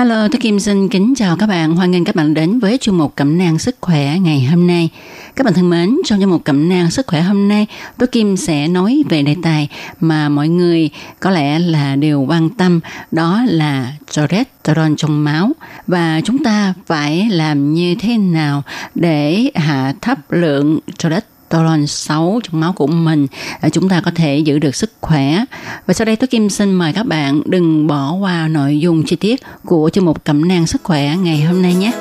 Hello, tôi Kim xin kính chào các bạn. Hoan nghênh các bạn đến với chương mục Cẩm nang sức khỏe ngày hôm nay. Các bạn thân mến, trong chương mục Cẩm nang sức khỏe hôm nay, tôi Kim sẽ nói về đề tài mà mọi người có lẽ là đều quan tâm, đó là cholesterol trong máu và chúng ta phải làm như thế nào để hạ thấp lượng cholesterol cholesterol xấu trong máu của mình để chúng ta có thể giữ được sức khỏe. Và sau đây tôi Kim xin mời các bạn đừng bỏ qua nội dung chi tiết của chương mục cẩm nang sức khỏe ngày hôm nay nhé.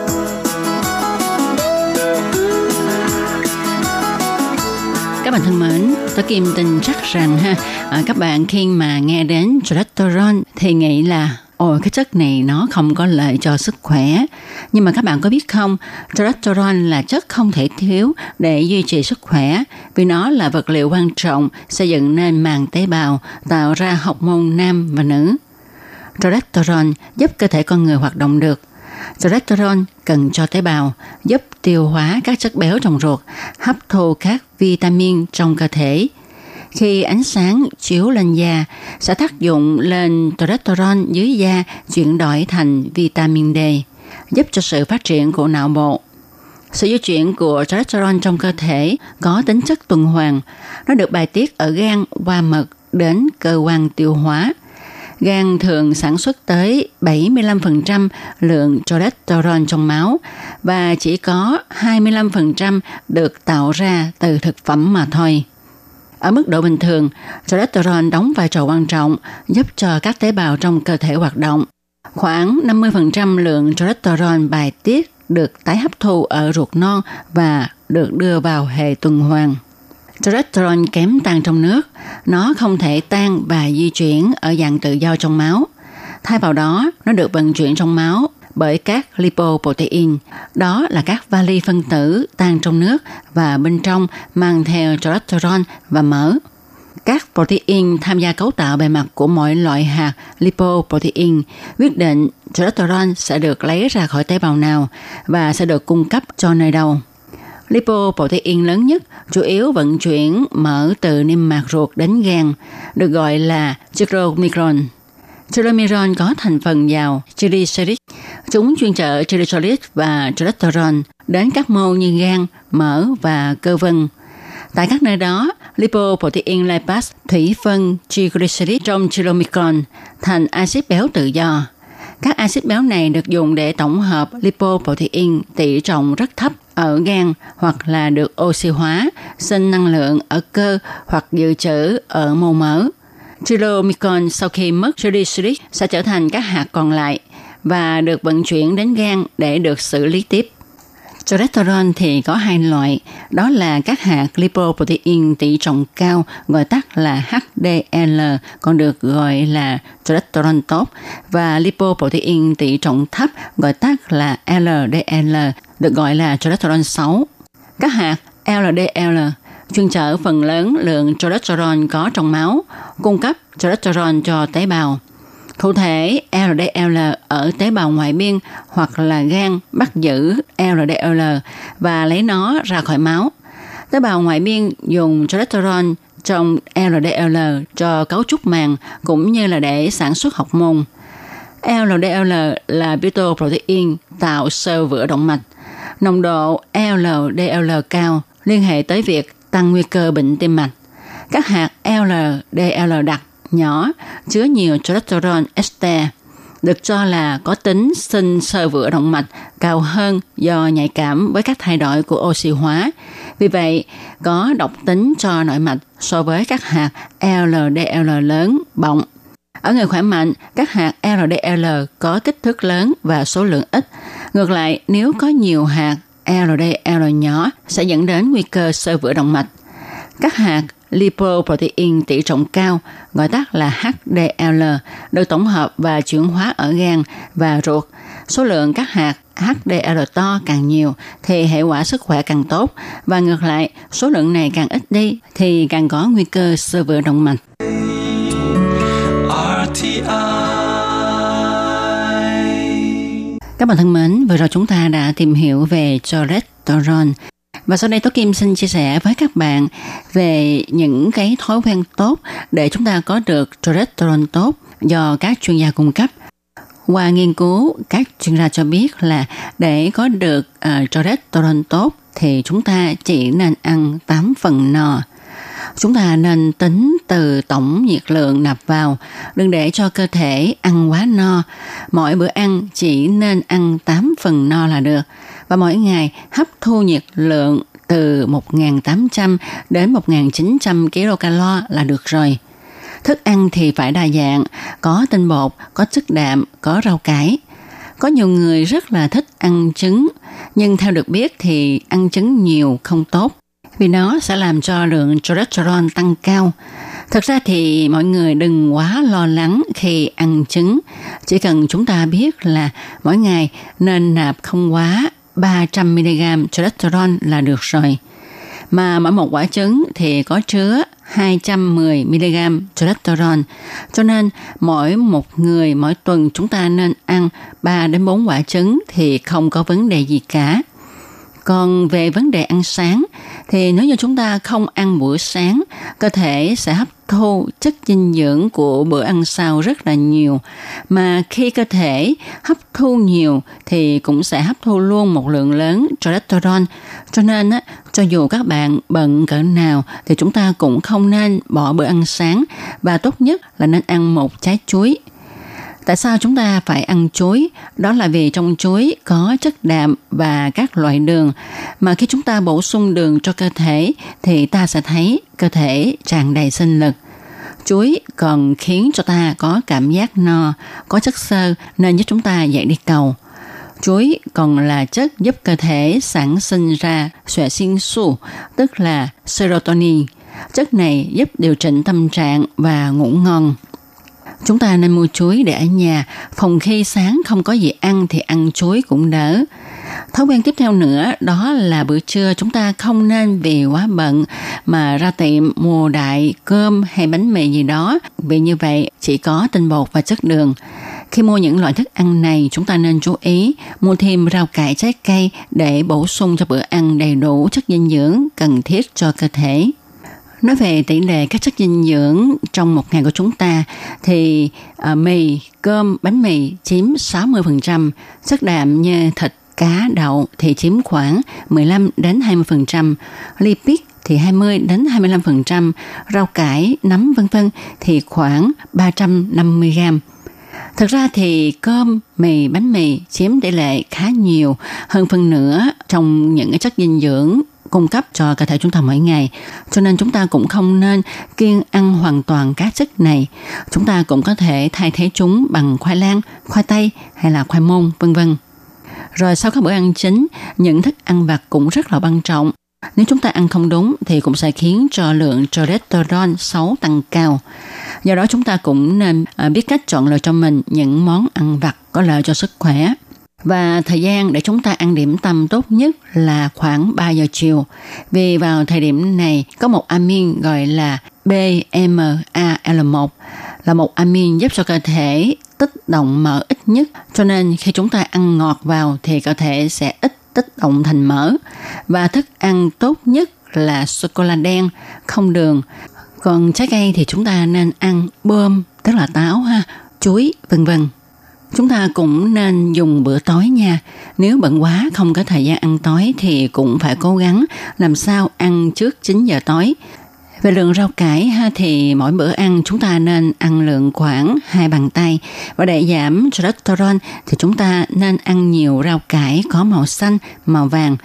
Các bạn thân mến, tôi Kim tin chắc rằng ha, à, các bạn khi mà nghe đến cholesterol thì nghĩ là ồ cái chất này nó không có lợi cho sức khỏe. Nhưng mà các bạn có biết không, cholesterol là chất không thể thiếu để duy trì sức khỏe vì nó là vật liệu quan trọng xây dựng nên màng tế bào tạo ra học môn nam và nữ. Cholesterol giúp cơ thể con người hoạt động được. Cholesterol cần cho tế bào giúp tiêu hóa các chất béo trong ruột, hấp thu các vitamin trong cơ thể, khi ánh sáng chiếu lên da sẽ tác dụng lên cholesterol dưới da chuyển đổi thành vitamin D, giúp cho sự phát triển của não bộ. Sự di chuyển của cholesterol trong cơ thể có tính chất tuần hoàn. Nó được bài tiết ở gan qua mật đến cơ quan tiêu hóa. Gan thường sản xuất tới 75% lượng cholesterol trong máu và chỉ có 25% được tạo ra từ thực phẩm mà thôi. Ở mức độ bình thường, cholesterol đóng vai trò quan trọng giúp cho các tế bào trong cơ thể hoạt động. Khoảng 50% lượng cholesterol bài tiết được tái hấp thu ở ruột non và được đưa vào hệ tuần hoàn. Cholesterol kém tan trong nước, nó không thể tan và di chuyển ở dạng tự do trong máu. Thay vào đó, nó được vận chuyển trong máu bởi các lipoprotein. Đó là các vali phân tử tan trong nước và bên trong mang theo cholesterol và mỡ. Các protein tham gia cấu tạo bề mặt của mọi loại hạt lipoprotein quyết định cholesterol sẽ được lấy ra khỏi tế bào nào và sẽ được cung cấp cho nơi đâu. Lipoprotein lớn nhất chủ yếu vận chuyển mỡ từ niêm mạc ruột đến gan, được gọi là chylomicron. Telomeron có thành phần giàu triglycerid. Chúng chuyên chở triglycerid và cholesterol đến các mô như gan, mỡ và cơ vân. Tại các nơi đó, lipoprotein lipase thủy phân triglycerid trong chylomicron thành axit béo tự do. Các axit béo này được dùng để tổng hợp lipoprotein tỷ trọng rất thấp ở gan hoặc là được oxy hóa, sinh năng lượng ở cơ hoặc dự trữ ở mô mỡ. Chylomicron sau khi mất triglycerid sẽ trở thành các hạt còn lại và được vận chuyển đến gan để được xử lý tiếp. Cholesterol thì có hai loại, đó là các hạt lipoprotein tỷ trọng cao gọi tắt là HDL, còn được gọi là cholesterol tốt và lipoprotein tỷ trọng thấp gọi tắt là LDL, được gọi là cholesterol xấu. Các hạt LDL chuyên chở phần lớn lượng cholesterol có trong máu, cung cấp cholesterol cho tế bào. Cụ thể, LDL ở tế bào ngoại biên hoặc là gan bắt giữ LDL và lấy nó ra khỏi máu. Tế bào ngoại biên dùng cholesterol trong LDL cho cấu trúc màng cũng như là để sản xuất học môn. LDL là protein tạo sơ vữa động mạch. Nồng độ LDL cao liên hệ tới việc tăng nguy cơ bệnh tim mạch. Các hạt LDL đặc nhỏ chứa nhiều cholesterol ester được cho là có tính sinh sơ vữa động mạch cao hơn do nhạy cảm với các thay đổi của oxy hóa. Vì vậy, có độc tính cho nội mạch so với các hạt LDL lớn bọng. Ở người khỏe mạnh, các hạt LDL có kích thước lớn và số lượng ít. Ngược lại, nếu có nhiều hạt LDL nhỏ sẽ dẫn đến nguy cơ sơ vữa động mạch. Các hạt lipoprotein tỷ trọng cao, gọi tắt là HDL, được tổng hợp và chuyển hóa ở gan và ruột. Số lượng các hạt HDL to càng nhiều thì hệ quả sức khỏe càng tốt và ngược lại, số lượng này càng ít đi thì càng có nguy cơ sơ vữa động mạch. Các bạn thân mến, vừa rồi chúng ta đã tìm hiểu về cholesterol và sau đây Tố Kim xin chia sẻ với các bạn về những cái thói quen tốt để chúng ta có được cholesterol tốt do các chuyên gia cung cấp. Qua nghiên cứu, các chuyên gia cho biết là để có được ờ, uh, cholesterol tốt thì chúng ta chỉ nên ăn 8 phần no. Chúng ta nên tính từ tổng nhiệt lượng nạp vào, đừng để cho cơ thể ăn quá no. Mỗi bữa ăn chỉ nên ăn 8 phần no là được. Và mỗi ngày hấp thu nhiệt lượng từ 1.800 đến 1.900 kcal là được rồi. Thức ăn thì phải đa dạng, có tinh bột, có chất đạm, có rau cải. Có nhiều người rất là thích ăn trứng, nhưng theo được biết thì ăn trứng nhiều không tốt vì nó sẽ làm cho lượng cholesterol tăng cao. Thật ra thì mọi người đừng quá lo lắng khi ăn trứng. Chỉ cần chúng ta biết là mỗi ngày nên nạp không quá 300mg cholesterol là được rồi. Mà mỗi một quả trứng thì có chứa 210mg cholesterol. Cho nên mỗi một người mỗi tuần chúng ta nên ăn 3 đến 4 quả trứng thì không có vấn đề gì cả. Còn về vấn đề ăn sáng thì nếu như chúng ta không ăn bữa sáng, cơ thể sẽ hấp thu chất dinh dưỡng của bữa ăn sau rất là nhiều. Mà khi cơ thể hấp thu nhiều thì cũng sẽ hấp thu luôn một lượng lớn cholesterol. Cho nên á, cho dù các bạn bận cỡ nào thì chúng ta cũng không nên bỏ bữa ăn sáng và tốt nhất là nên ăn một trái chuối Tại sao chúng ta phải ăn chuối? Đó là vì trong chuối có chất đạm và các loại đường. Mà khi chúng ta bổ sung đường cho cơ thể thì ta sẽ thấy cơ thể tràn đầy sinh lực. Chuối còn khiến cho ta có cảm giác no, có chất xơ nên giúp chúng ta dậy đi cầu. Chuối còn là chất giúp cơ thể sản sinh ra xòe sinh su, tức là serotonin. Chất này giúp điều chỉnh tâm trạng và ngủ ngon. Chúng ta nên mua chuối để ở nhà, phòng khi sáng không có gì ăn thì ăn chuối cũng đỡ. Thói quen tiếp theo nữa đó là bữa trưa chúng ta không nên vì quá bận mà ra tiệm mua đại cơm hay bánh mì gì đó vì như vậy chỉ có tinh bột và chất đường. Khi mua những loại thức ăn này chúng ta nên chú ý mua thêm rau cải trái cây để bổ sung cho bữa ăn đầy đủ chất dinh dưỡng cần thiết cho cơ thể. Nói về tỷ lệ các chất dinh dưỡng trong một ngày của chúng ta thì uh, mì, cơm, bánh mì chiếm 60%, chất đạm như thịt, cá, đậu thì chiếm khoảng 15 đến 20%, lipid thì 20 đến 25%, rau cải, nấm vân vân thì khoảng 350 gram. Thực ra thì cơm, mì, bánh mì chiếm tỷ lệ khá nhiều hơn phân nửa trong những cái chất dinh dưỡng cung cấp cho cơ thể chúng ta mỗi ngày. Cho nên chúng ta cũng không nên kiêng ăn hoàn toàn các chất này. Chúng ta cũng có thể thay thế chúng bằng khoai lang, khoai tây hay là khoai môn, vân vân. Rồi sau các bữa ăn chính, những thức ăn vặt cũng rất là quan trọng. Nếu chúng ta ăn không đúng thì cũng sẽ khiến cho lượng cholesterol xấu tăng cao. Do đó chúng ta cũng nên à, biết cách chọn lựa cho mình những món ăn vặt có lợi cho sức khỏe. Và thời gian để chúng ta ăn điểm tâm tốt nhất là khoảng 3 giờ chiều. Vì vào thời điểm này có một amin gọi là BMAL1 là một amin giúp cho cơ thể tích động mỡ ít nhất. Cho nên khi chúng ta ăn ngọt vào thì cơ thể sẽ ít tích động thành mỡ. Và thức ăn tốt nhất là sô-cô-la đen, không đường. Còn trái cây thì chúng ta nên ăn bơm, tức là táo ha, chuối, vân vân. Chúng ta cũng nên dùng bữa tối nha. Nếu bận quá không có thời gian ăn tối thì cũng phải cố gắng làm sao ăn trước 9 giờ tối. Về lượng rau cải ha, thì mỗi bữa ăn chúng ta nên ăn lượng khoảng hai bàn tay và để giảm cholesterol thì chúng ta nên ăn nhiều rau cải có màu xanh, màu vàng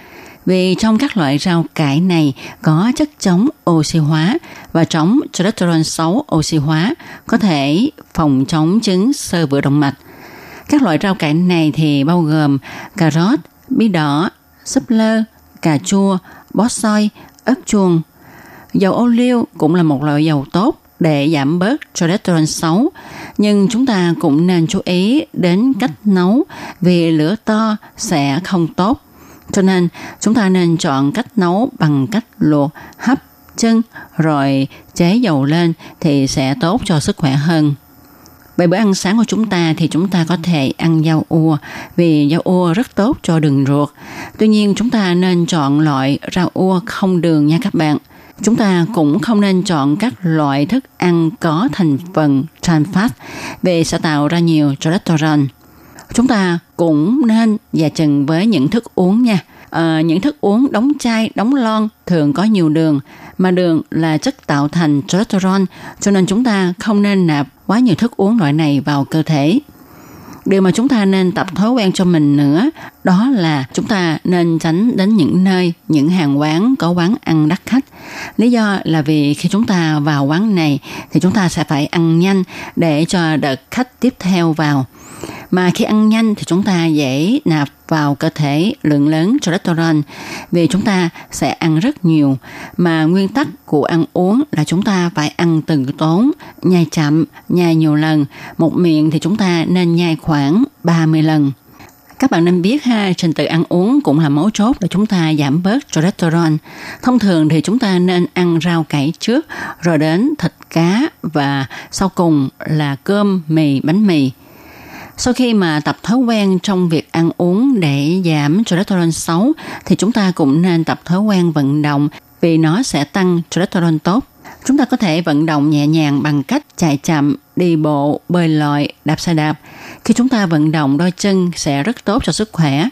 vì trong các loại rau cải này có chất chống oxy hóa và chống cholesterol xấu oxy hóa có thể phòng chống chứng sơ vữa động mạch các loại rau cải này thì bao gồm cà rốt, bí đỏ, súp lơ, cà chua, bó xôi, ớt chuông. Dầu ô liu cũng là một loại dầu tốt để giảm bớt cholesterol xấu. Nhưng chúng ta cũng nên chú ý đến cách nấu vì lửa to sẽ không tốt. Cho nên chúng ta nên chọn cách nấu bằng cách luộc, hấp, chân rồi chế dầu lên thì sẽ tốt cho sức khỏe hơn. Về bữa ăn sáng của chúng ta thì chúng ta có thể ăn rau ua vì rau ua rất tốt cho đường ruột. Tuy nhiên chúng ta nên chọn loại rau ua không đường nha các bạn. Chúng ta cũng không nên chọn các loại thức ăn có thành phần trans fat vì sẽ tạo ra nhiều cholesterol. Chúng ta cũng nên dè chừng với những thức uống nha. À, những thức uống đóng chai, đóng lon thường có nhiều đường mà đường là chất tạo thành cholesterol cho nên chúng ta không nên nạp quá nhiều thức uống loại này vào cơ thể. Điều mà chúng ta nên tập thói quen cho mình nữa đó là chúng ta nên tránh đến những nơi, những hàng quán có quán ăn đắt khách. Lý do là vì khi chúng ta vào quán này thì chúng ta sẽ phải ăn nhanh để cho đợt khách tiếp theo vào. Mà khi ăn nhanh thì chúng ta dễ nạp vào cơ thể lượng lớn cholesterol vì chúng ta sẽ ăn rất nhiều mà nguyên tắc của ăn uống là chúng ta phải ăn từng tốn, nhai chậm, nhai nhiều lần. Một miệng thì chúng ta nên nhai khoảng 30 lần. Các bạn nên biết ha, trình tự ăn uống cũng là mấu chốt để chúng ta giảm bớt cholesterol. Thông thường thì chúng ta nên ăn rau cải trước, rồi đến thịt cá và sau cùng là cơm, mì, bánh mì. Sau khi mà tập thói quen trong việc ăn uống để giảm cholesterol xấu thì chúng ta cũng nên tập thói quen vận động vì nó sẽ tăng cholesterol tốt. Chúng ta có thể vận động nhẹ nhàng bằng cách chạy chậm, đi bộ, bơi lội, đạp xe đạp. Khi chúng ta vận động đôi chân sẽ rất tốt cho sức khỏe.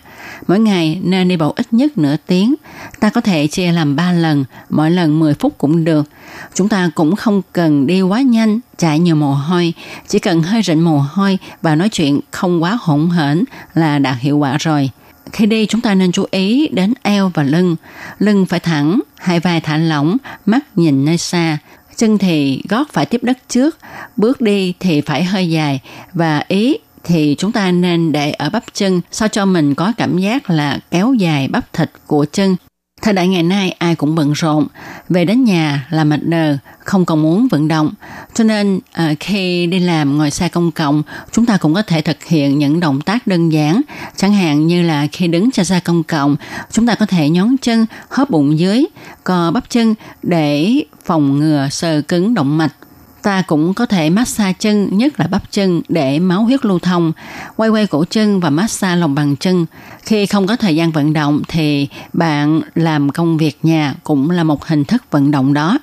Mỗi ngày nên đi bộ ít nhất nửa tiếng. Ta có thể chia làm 3 lần, mỗi lần 10 phút cũng được. Chúng ta cũng không cần đi quá nhanh, chạy nhiều mồ hôi. Chỉ cần hơi rịn mồ hôi và nói chuyện không quá hỗn hển là đạt hiệu quả rồi. Khi đi chúng ta nên chú ý đến eo và lưng. Lưng phải thẳng, hai vai thả lỏng, mắt nhìn nơi xa. Chân thì gót phải tiếp đất trước, bước đi thì phải hơi dài và ý thì chúng ta nên để ở bắp chân sao cho mình có cảm giác là kéo dài bắp thịt của chân. Thời đại ngày nay ai cũng bận rộn, về đến nhà là mệt đờ, không còn muốn vận động. Cho nên à, khi đi làm ngồi xe công cộng, chúng ta cũng có thể thực hiện những động tác đơn giản. Chẳng hạn như là khi đứng trên xe công cộng, chúng ta có thể nhón chân, hóp bụng dưới, co bắp chân để phòng ngừa sờ cứng động mạch Ta cũng có thể massage chân, nhất là bắp chân để máu huyết lưu thông, quay quay cổ chân và massage lòng bàn chân. Khi không có thời gian vận động thì bạn làm công việc nhà cũng là một hình thức vận động đó.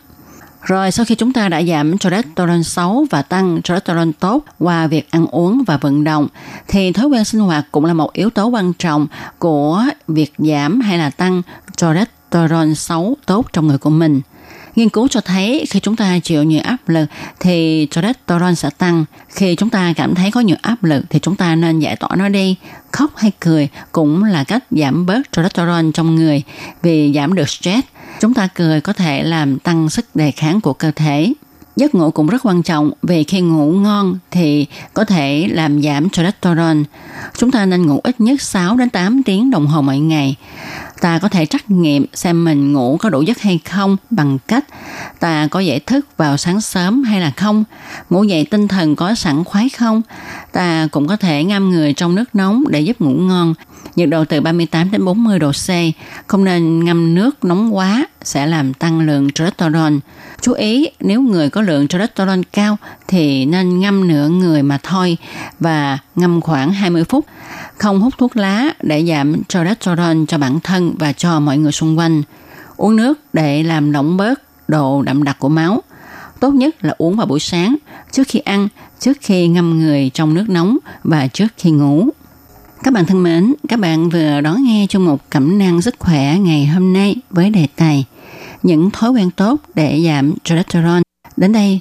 Rồi sau khi chúng ta đã giảm cholesterol xấu và tăng cholesterol tốt qua việc ăn uống và vận động thì thói quen sinh hoạt cũng là một yếu tố quan trọng của việc giảm hay là tăng cholesterol xấu tốt trong người của mình. Nghiên cứu cho thấy khi chúng ta chịu nhiều áp lực thì cholesterol sẽ tăng. Khi chúng ta cảm thấy có nhiều áp lực thì chúng ta nên giải tỏa nó đi. Khóc hay cười cũng là cách giảm bớt cholesterol trong người vì giảm được stress. Chúng ta cười có thể làm tăng sức đề kháng của cơ thể. Giấc ngủ cũng rất quan trọng vì khi ngủ ngon thì có thể làm giảm cholesterol. Chúng ta nên ngủ ít nhất 6 đến 8 tiếng đồng hồ mỗi ngày ta có thể trắc nghiệm xem mình ngủ có đủ giấc hay không bằng cách ta có dậy thức vào sáng sớm hay là không, ngủ dậy tinh thần có sẵn khoái không. Ta cũng có thể ngâm người trong nước nóng để giúp ngủ ngon, nhiệt độ từ 38 đến 40 độ C, không nên ngâm nước nóng quá sẽ làm tăng lượng cholesterol. Chú ý nếu người có lượng cholesterol cao thì nên ngâm nửa người mà thôi và ngâm khoảng 20 phút không hút thuốc lá để giảm cholesterol cho bản thân và cho mọi người xung quanh. Uống nước để làm lỏng bớt độ đậm đặc của máu. Tốt nhất là uống vào buổi sáng, trước khi ăn, trước khi ngâm người trong nước nóng và trước khi ngủ. Các bạn thân mến, các bạn vừa đón nghe trong một cẩm năng sức khỏe ngày hôm nay với đề tài những thói quen tốt để giảm cholesterol. Đến đây